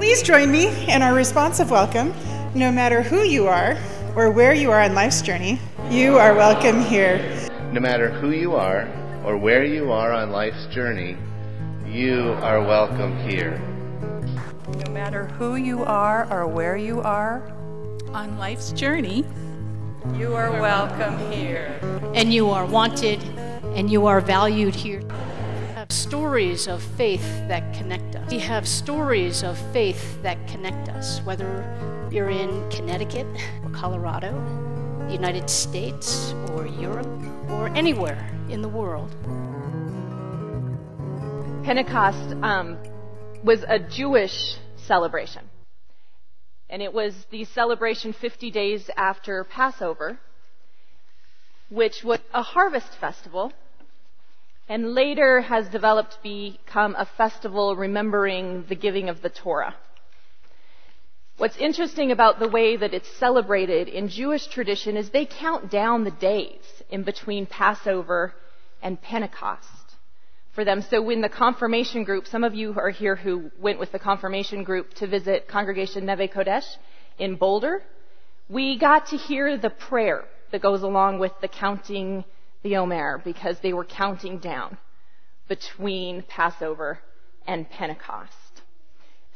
Please join me in our responsive welcome. No matter who you are or where you are on life's journey, you are welcome here. No matter who you are or where you are on life's journey, you are welcome here. No matter who you are or where you are on life's journey, you are welcome here. And you are wanted and you are valued here. Stories of faith that connect us. We have stories of faith that connect us, whether you're in Connecticut or Colorado, the United States or Europe or anywhere in the world. Pentecost um, was a Jewish celebration. And it was the celebration 50 days after Passover, which was a harvest festival, and later has developed become a festival remembering the giving of the Torah. What's interesting about the way that it's celebrated in Jewish tradition is they count down the days in between Passover and Pentecost for them. So when the confirmation group, some of you are here who went with the confirmation group to visit Congregation Neve Kodesh in Boulder, we got to hear the prayer that goes along with the counting the Omer because they were counting down between Passover and Pentecost.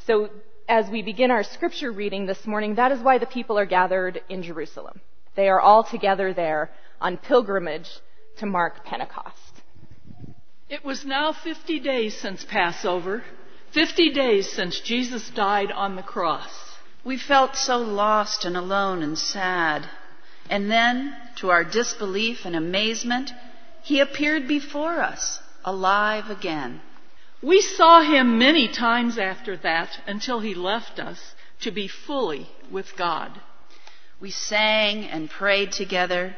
So as we begin our scripture reading this morning, that is why the people are gathered in Jerusalem. They are all together there on pilgrimage to mark Pentecost. It was now 50 days since Passover, 50 days since Jesus died on the cross. We felt so lost and alone and sad. And then, to our disbelief and amazement, he appeared before us, alive again. We saw him many times after that until he left us to be fully with God. We sang and prayed together,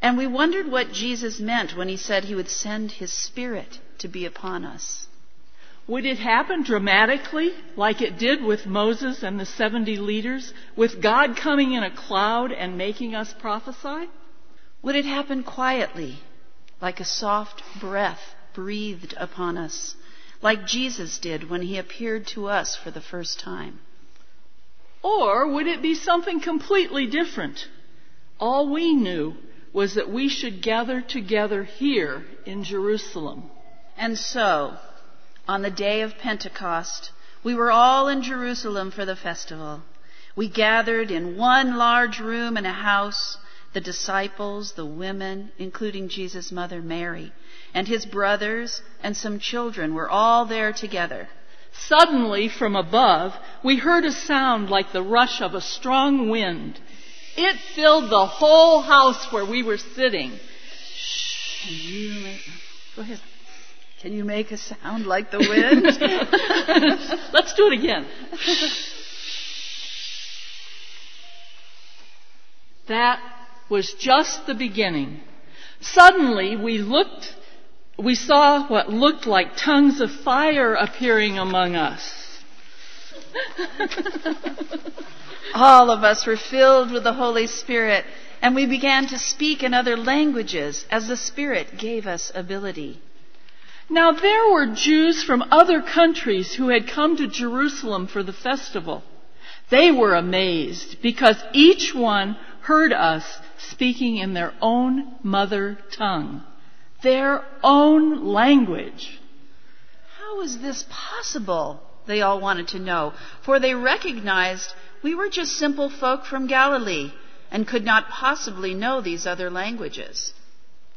and we wondered what Jesus meant when he said he would send his Spirit to be upon us. Would it happen dramatically, like it did with Moses and the 70 leaders, with God coming in a cloud and making us prophesy? Would it happen quietly, like a soft breath breathed upon us, like Jesus did when he appeared to us for the first time? Or would it be something completely different? All we knew was that we should gather together here in Jerusalem. And so, on the day of Pentecost, we were all in Jerusalem for the festival. We gathered in one large room in a house, the disciples, the women, including Jesus' mother Mary, and his brothers and some children were all there together. Suddenly, from above, we heard a sound like the rush of a strong wind. It filled the whole house where we were sitting. Shh. Go ahead. Can you make a sound like the wind? Let's do it again. that was just the beginning. Suddenly we looked, we saw what looked like tongues of fire appearing among us. All of us were filled with the Holy Spirit and we began to speak in other languages as the Spirit gave us ability. Now there were Jews from other countries who had come to Jerusalem for the festival. They were amazed because each one heard us speaking in their own mother tongue, their own language. How is this possible? They all wanted to know, for they recognized we were just simple folk from Galilee and could not possibly know these other languages.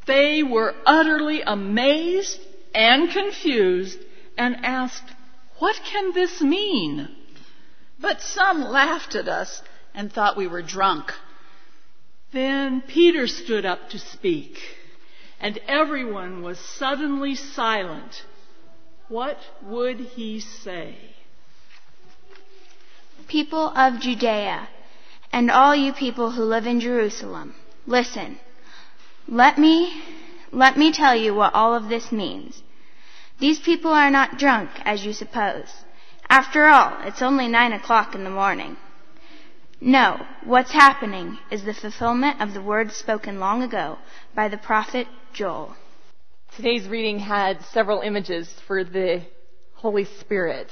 They were utterly amazed and confused and asked, What can this mean? But some laughed at us and thought we were drunk. Then Peter stood up to speak, and everyone was suddenly silent. What would he say? People of Judea, and all you people who live in Jerusalem, listen. Let me, let me tell you what all of this means. These people are not drunk, as you suppose. After all, it's only nine o'clock in the morning. No, what's happening is the fulfillment of the words spoken long ago by the prophet Joel. Today's reading had several images for the Holy Spirit.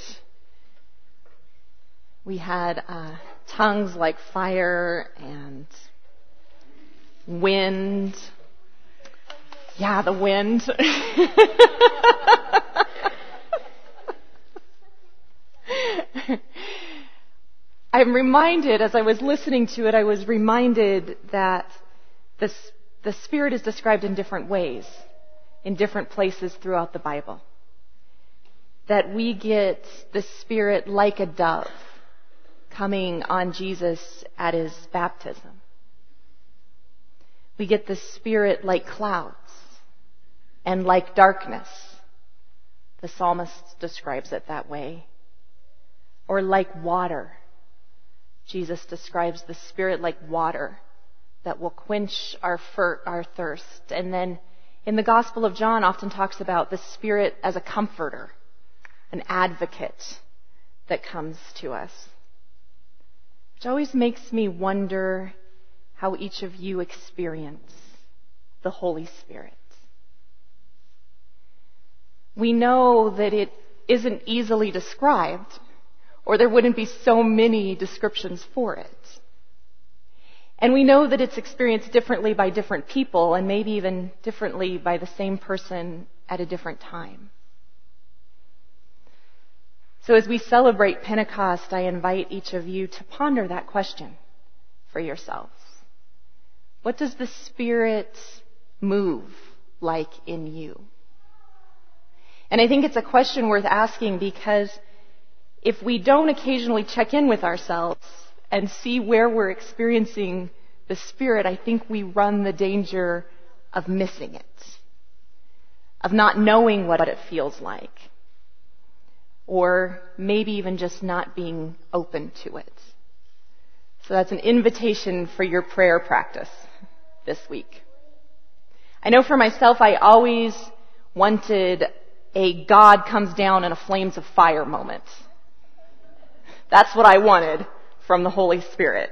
We had uh, tongues like fire and wind. Yeah, the wind. I'm reminded, as I was listening to it, I was reminded that this, the Spirit is described in different ways, in different places throughout the Bible. That we get the Spirit like a dove coming on Jesus at his baptism. We get the Spirit like clouds and like darkness. The psalmist describes it that way. Or like water Jesus describes the Spirit like water that will quench our, fir- our thirst. And then in the Gospel of John often talks about the Spirit as a comforter, an advocate that comes to us. Which always makes me wonder how each of you experience the Holy Spirit. We know that it isn't easily described or there wouldn't be so many descriptions for it. And we know that it's experienced differently by different people and maybe even differently by the same person at a different time. So as we celebrate Pentecost, I invite each of you to ponder that question for yourselves. What does the Spirit move like in you? And I think it's a question worth asking because if we don't occasionally check in with ourselves and see where we're experiencing the Spirit, I think we run the danger of missing it, of not knowing what it feels like, or maybe even just not being open to it. So that's an invitation for your prayer practice this week. I know for myself, I always wanted a God comes down in a flames of fire moment. That's what I wanted from the Holy Spirit.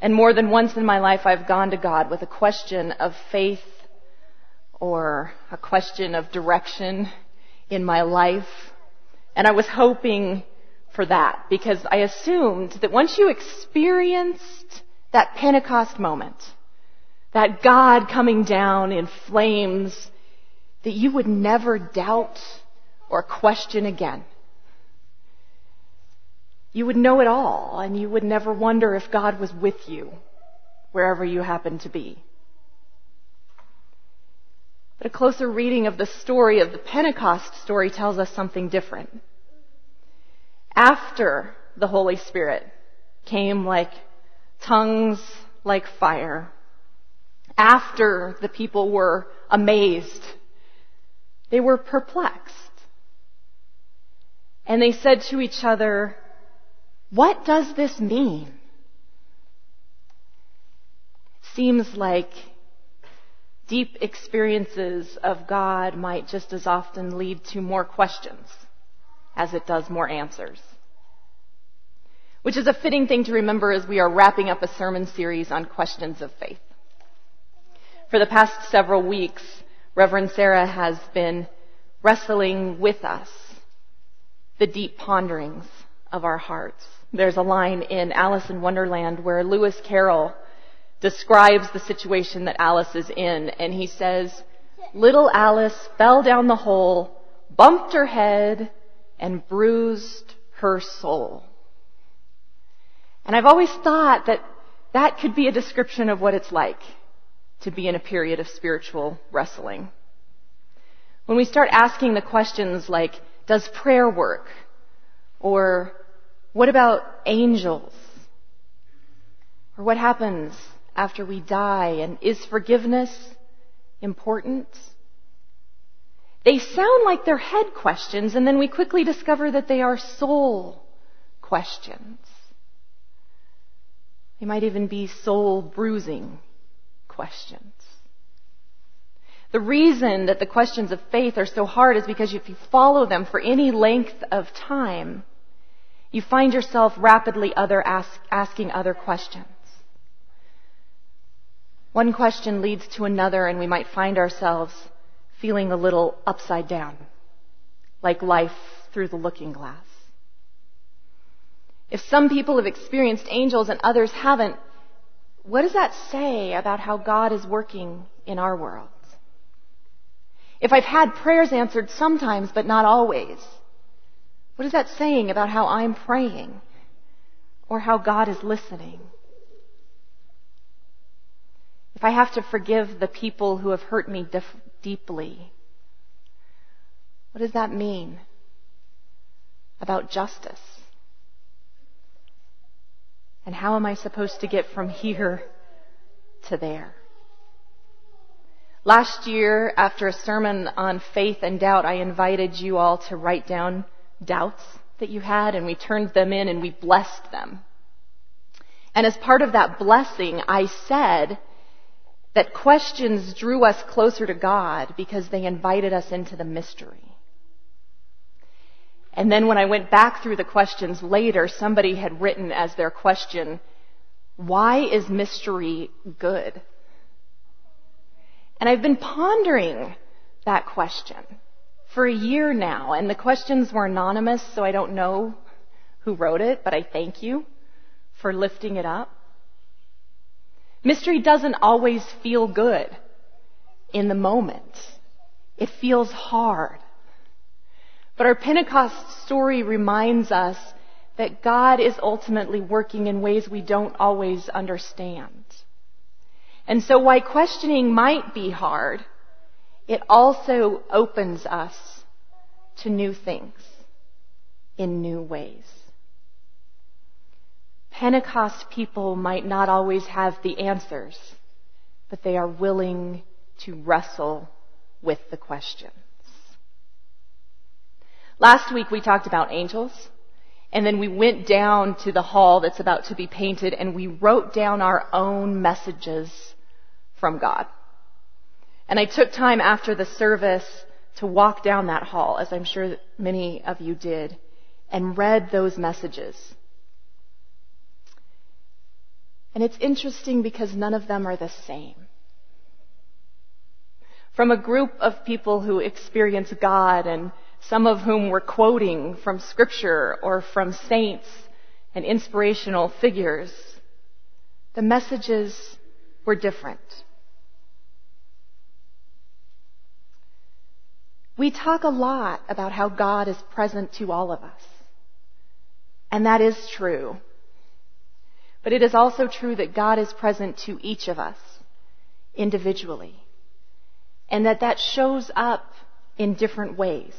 And more than once in my life, I've gone to God with a question of faith or a question of direction in my life. And I was hoping for that because I assumed that once you experienced that Pentecost moment, that God coming down in flames, that you would never doubt or question again you would know it all and you would never wonder if God was with you wherever you happen to be. But a closer reading of the story of the Pentecost story tells us something different. After the Holy Spirit came like tongues like fire, after the people were amazed, they were perplexed. And they said to each other, what does this mean? Seems like deep experiences of God might just as often lead to more questions as it does more answers. Which is a fitting thing to remember as we are wrapping up a sermon series on questions of faith. For the past several weeks, Reverend Sarah has been wrestling with us the deep ponderings of our hearts. There's a line in Alice in Wonderland where Lewis Carroll describes the situation that Alice is in, and he says, Little Alice fell down the hole, bumped her head, and bruised her soul. And I've always thought that that could be a description of what it's like to be in a period of spiritual wrestling. When we start asking the questions like, does prayer work? Or what about angels? Or what happens after we die? And is forgiveness important? They sound like they're head questions, and then we quickly discover that they are soul questions. They might even be soul bruising questions. The reason that the questions of faith are so hard is because if you follow them for any length of time, you find yourself rapidly other ask, asking other questions. One question leads to another, and we might find ourselves feeling a little upside down, like life through the looking glass. If some people have experienced angels and others haven't, what does that say about how God is working in our world? If I've had prayers answered sometimes but not always, what is that saying about how I'm praying or how God is listening? If I have to forgive the people who have hurt me dif- deeply, what does that mean about justice? And how am I supposed to get from here to there? Last year, after a sermon on faith and doubt, I invited you all to write down doubts that you had, and we turned them in and we blessed them. And as part of that blessing, I said that questions drew us closer to God because they invited us into the mystery. And then when I went back through the questions later, somebody had written as their question, why is mystery good? And I've been pondering that question for a year now, and the questions were anonymous, so I don't know who wrote it, but I thank you for lifting it up. Mystery doesn't always feel good in the moment. It feels hard. But our Pentecost story reminds us that God is ultimately working in ways we don't always understand. And so while questioning might be hard, it also opens us to new things in new ways. Pentecost people might not always have the answers, but they are willing to wrestle with the questions. Last week we talked about angels, and then we went down to the hall that's about to be painted and we wrote down our own messages from God. And I took time after the service to walk down that hall, as I'm sure many of you did, and read those messages. And it's interesting because none of them are the same. From a group of people who experience God and some of whom were quoting from scripture or from saints and inspirational figures, the messages were different. We talk a lot about how God is present to all of us. And that is true. But it is also true that God is present to each of us individually. And that that shows up in different ways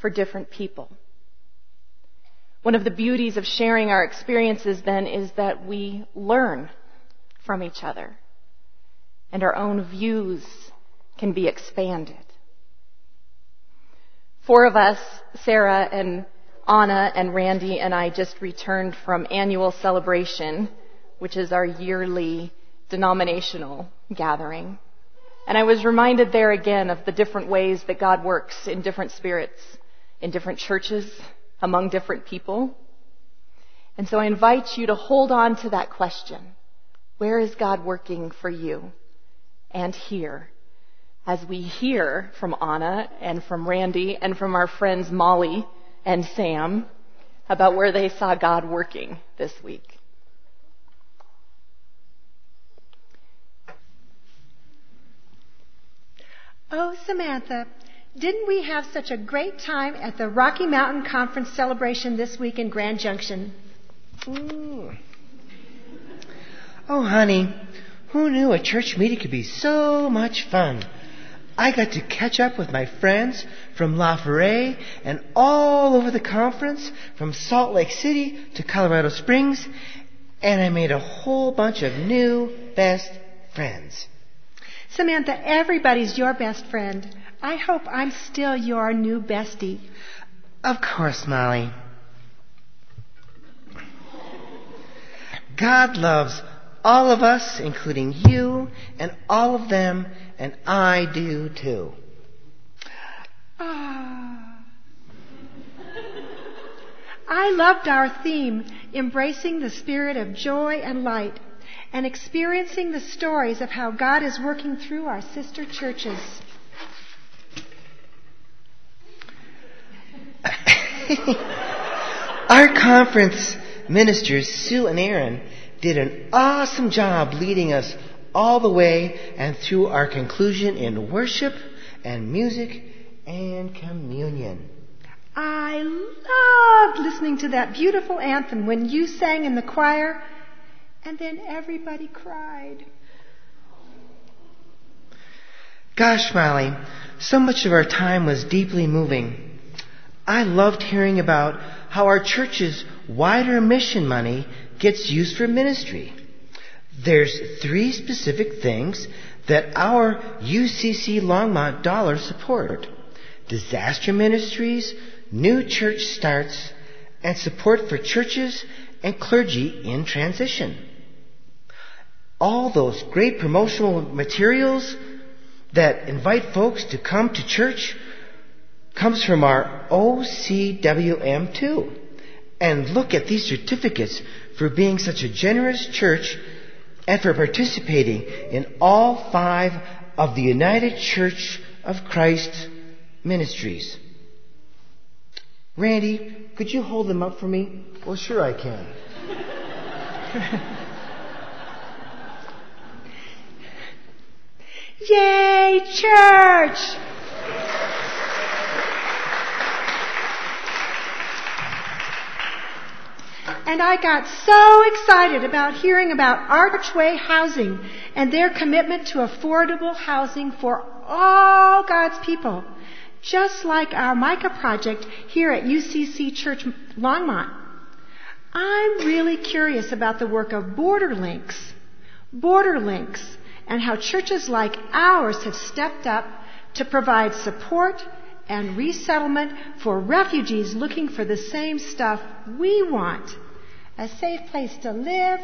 for different people. One of the beauties of sharing our experiences then is that we learn from each other and our own views can be expanded. Four of us, Sarah and Anna and Randy and I just returned from annual celebration, which is our yearly denominational gathering. And I was reminded there again of the different ways that God works in different spirits, in different churches, among different people. And so I invite you to hold on to that question. Where is God working for you? And here as we hear from Anna and from Randy and from our friends Molly and Sam about where they saw God working this week. Oh, Samantha, didn't we have such a great time at the Rocky Mountain Conference celebration this week in Grand Junction? Ooh. Oh, honey, who knew a church meeting could be so much fun? I got to catch up with my friends from La Foret and all over the conference, from Salt Lake City to Colorado Springs, and I made a whole bunch of new best friends. Samantha, everybody's your best friend. I hope I'm still your new bestie. Of course, Molly. God loves all of us, including you, and all of them and I do too. Ah. I loved our theme, embracing the spirit of joy and light, and experiencing the stories of how God is working through our sister churches. Our conference ministers, Sue and Aaron, did an awesome job leading us all the way and through our conclusion in worship and music and communion. I loved listening to that beautiful anthem when you sang in the choir, and then everybody cried. Gosh, Molly, so much of our time was deeply moving. I loved hearing about how our church's wider mission money gets used for ministry. There's three specific things that our UCC Longmont dollars support. Disaster ministries, new church starts, and support for churches and clergy in transition. All those great promotional materials that invite folks to come to church comes from our OCWM too. And look at these certificates for being such a generous church and for participating in all five of the United Church of Christ ministries. Randy, could you hold them up for me? Well, sure I can. Yay, church! And I got so excited about hearing about Archway Housing and their commitment to affordable housing for all God's people, just like our Micah project here at UCC Church Longmont. I'm really curious about the work of Border Links. Border Links and how churches like ours have stepped up to provide support and resettlement for refugees looking for the same stuff we want. A safe place to live,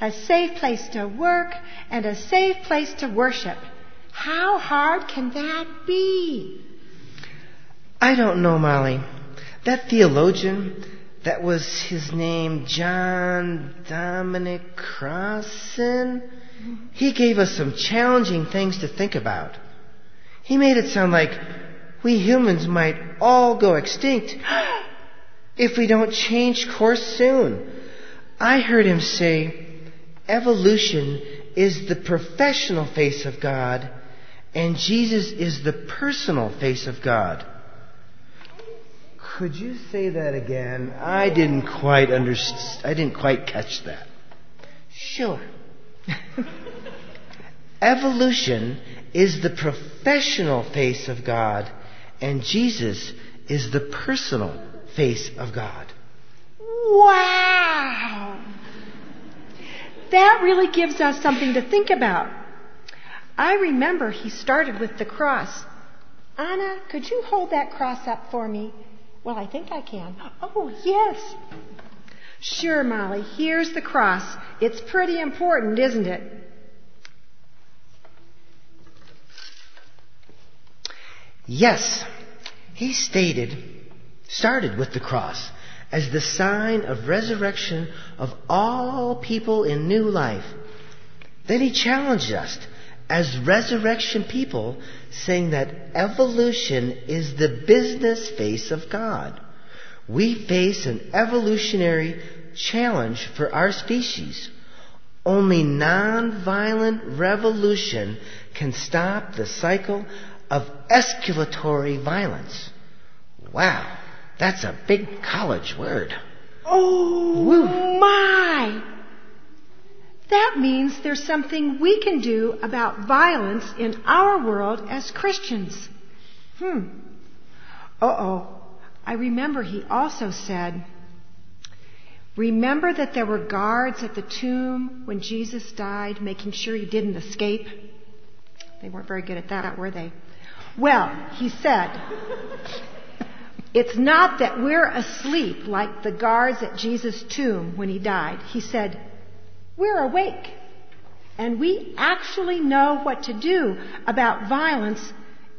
a safe place to work, and a safe place to worship. How hard can that be? I don't know, Molly. That theologian, that was his name, John Dominic Crossan. He gave us some challenging things to think about. He made it sound like we humans might all go extinct if we don't change course soon. I heard him say, evolution is the professional face of God, and Jesus is the personal face of God. Could you say that again? I didn't quite understand. I didn't quite catch that. Sure. Evolution is the professional face of God, and Jesus is the personal face of God. Wow! That really gives us something to think about. I remember he started with the cross. Anna, could you hold that cross up for me? Well, I think I can. Oh, yes. Sure, Molly. Here's the cross. It's pretty important, isn't it? Yes, he stated, started with the cross as the sign of resurrection of all people in new life. Then he challenged us as resurrection people, saying that evolution is the business face of God. We face an evolutionary challenge for our species. Only nonviolent revolution can stop the cycle of escalatory violence. Wow, that's a big college word. Oh Woo. my! That means there's something we can do about violence in our world as Christians. Hmm. Uh oh. I remember he also said, Remember that there were guards at the tomb when Jesus died, making sure he didn't escape? They weren't very good at that, were they? Well, he said, it's not that we're asleep like the guards at Jesus' tomb when he died. He said, we're awake. And we actually know what to do about violence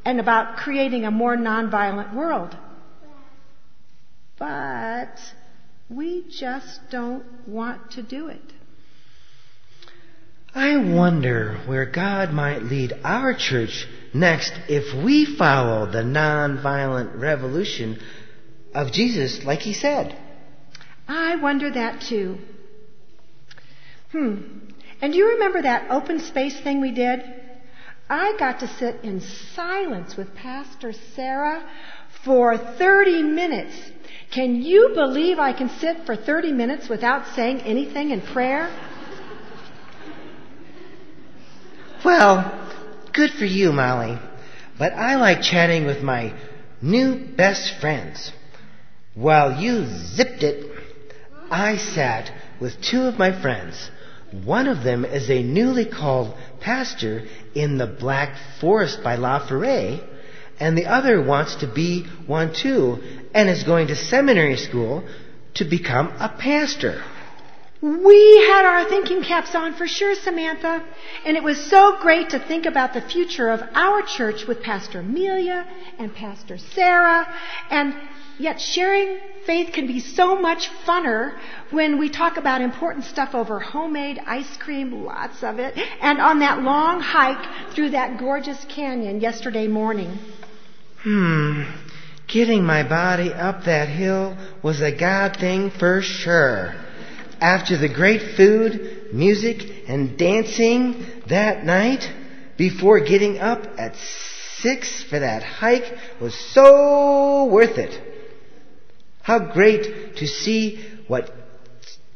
and about creating a more nonviolent world. But we just don't want to do it. I wonder where God might lead our church next if we follow the nonviolent revolution of Jesus like he said. I wonder that too. Hmm. And do you remember that open space thing we did? I got to sit in silence with Pastor Sarah for 30 minutes. Can you believe I can sit for 30 minutes without saying anything in prayer? Well, good for you, Molly. But I like chatting with my new best friends. While you zipped it, I sat with two of my friends. One of them is a newly called pastor in the Black Forest by La Forêt, and the other wants to be one too and is going to seminary school to become a pastor. We had our thinking caps on for sure, Samantha. And it was so great to think about the future of our church with Pastor Amelia and Pastor Sarah. And yet sharing faith can be so much funner when we talk about important stuff over homemade ice cream, lots of it, and on that long hike through that gorgeous canyon yesterday morning. Hmm. Getting my body up that hill was a God thing for sure. After the great food, music, and dancing that night, before getting up at six for that hike was so worth it. How great to see what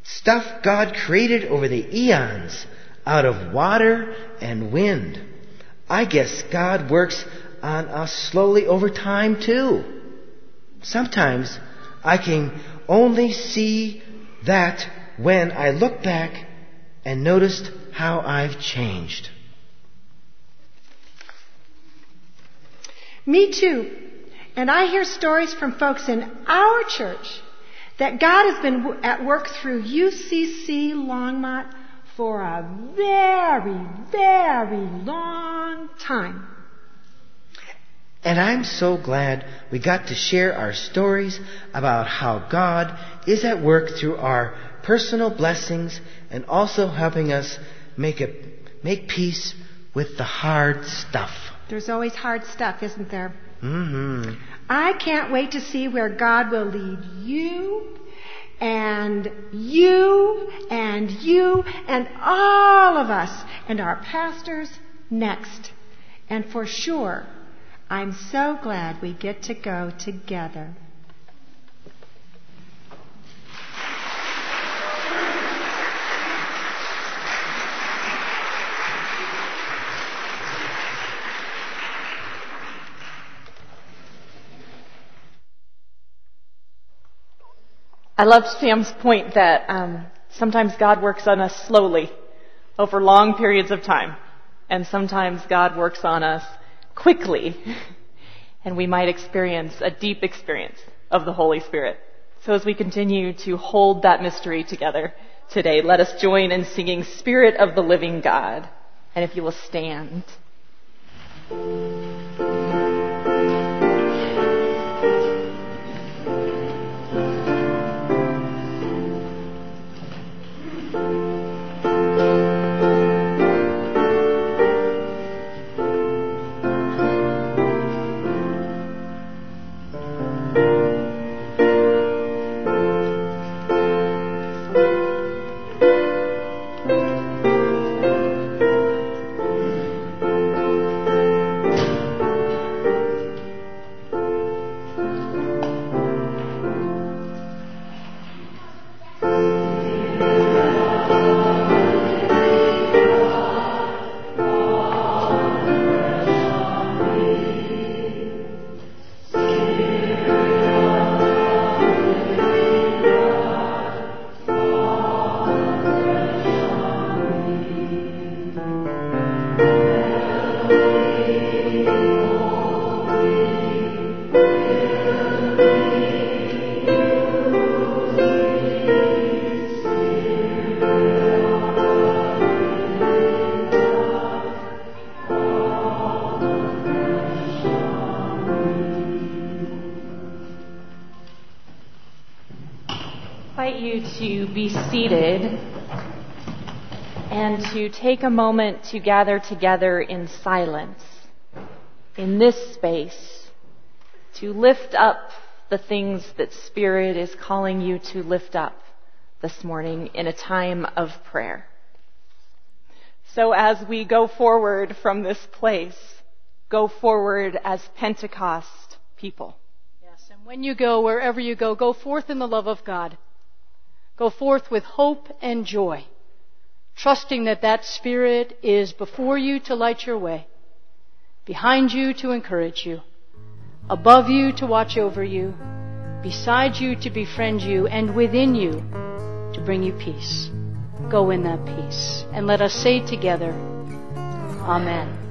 stuff God created over the eons out of water and wind. I guess God works on us slowly over time too. Sometimes I can only see that when I look back and noticed how I've changed. Me too. And I hear stories from folks in our church that God has been at work through UCC Longmont for a very, very long time. And I'm so glad we got to share our stories about how God is at work through our personal blessings and also helping us make a, make peace with the hard stuff. There's always hard stuff, isn't there? Mm-hmm. I can't wait to see where God will lead you and you and you and all of us and our pastors next. And for sure, I'm so glad we get to go together. I loved Sam's point that um, sometimes God works on us slowly over long periods of time, and sometimes God works on us quickly, and we might experience a deep experience of the Holy Spirit. So as we continue to hold that mystery together today, let us join in singing Spirit of the Living God. And if you will stand. Take a moment to gather together in silence in this space to lift up the things that Spirit is calling you to lift up this morning in a time of prayer. So as we go forward from this place, go forward as Pentecost people. Yes, and when you go, wherever you go, go forth in the love of God. Go forth with hope and joy, trusting that that Spirit is before you to light your way, behind you to encourage you, above you to watch over you, beside you to befriend you, and within you to bring you peace. Go in that peace. And let us say together, Amen.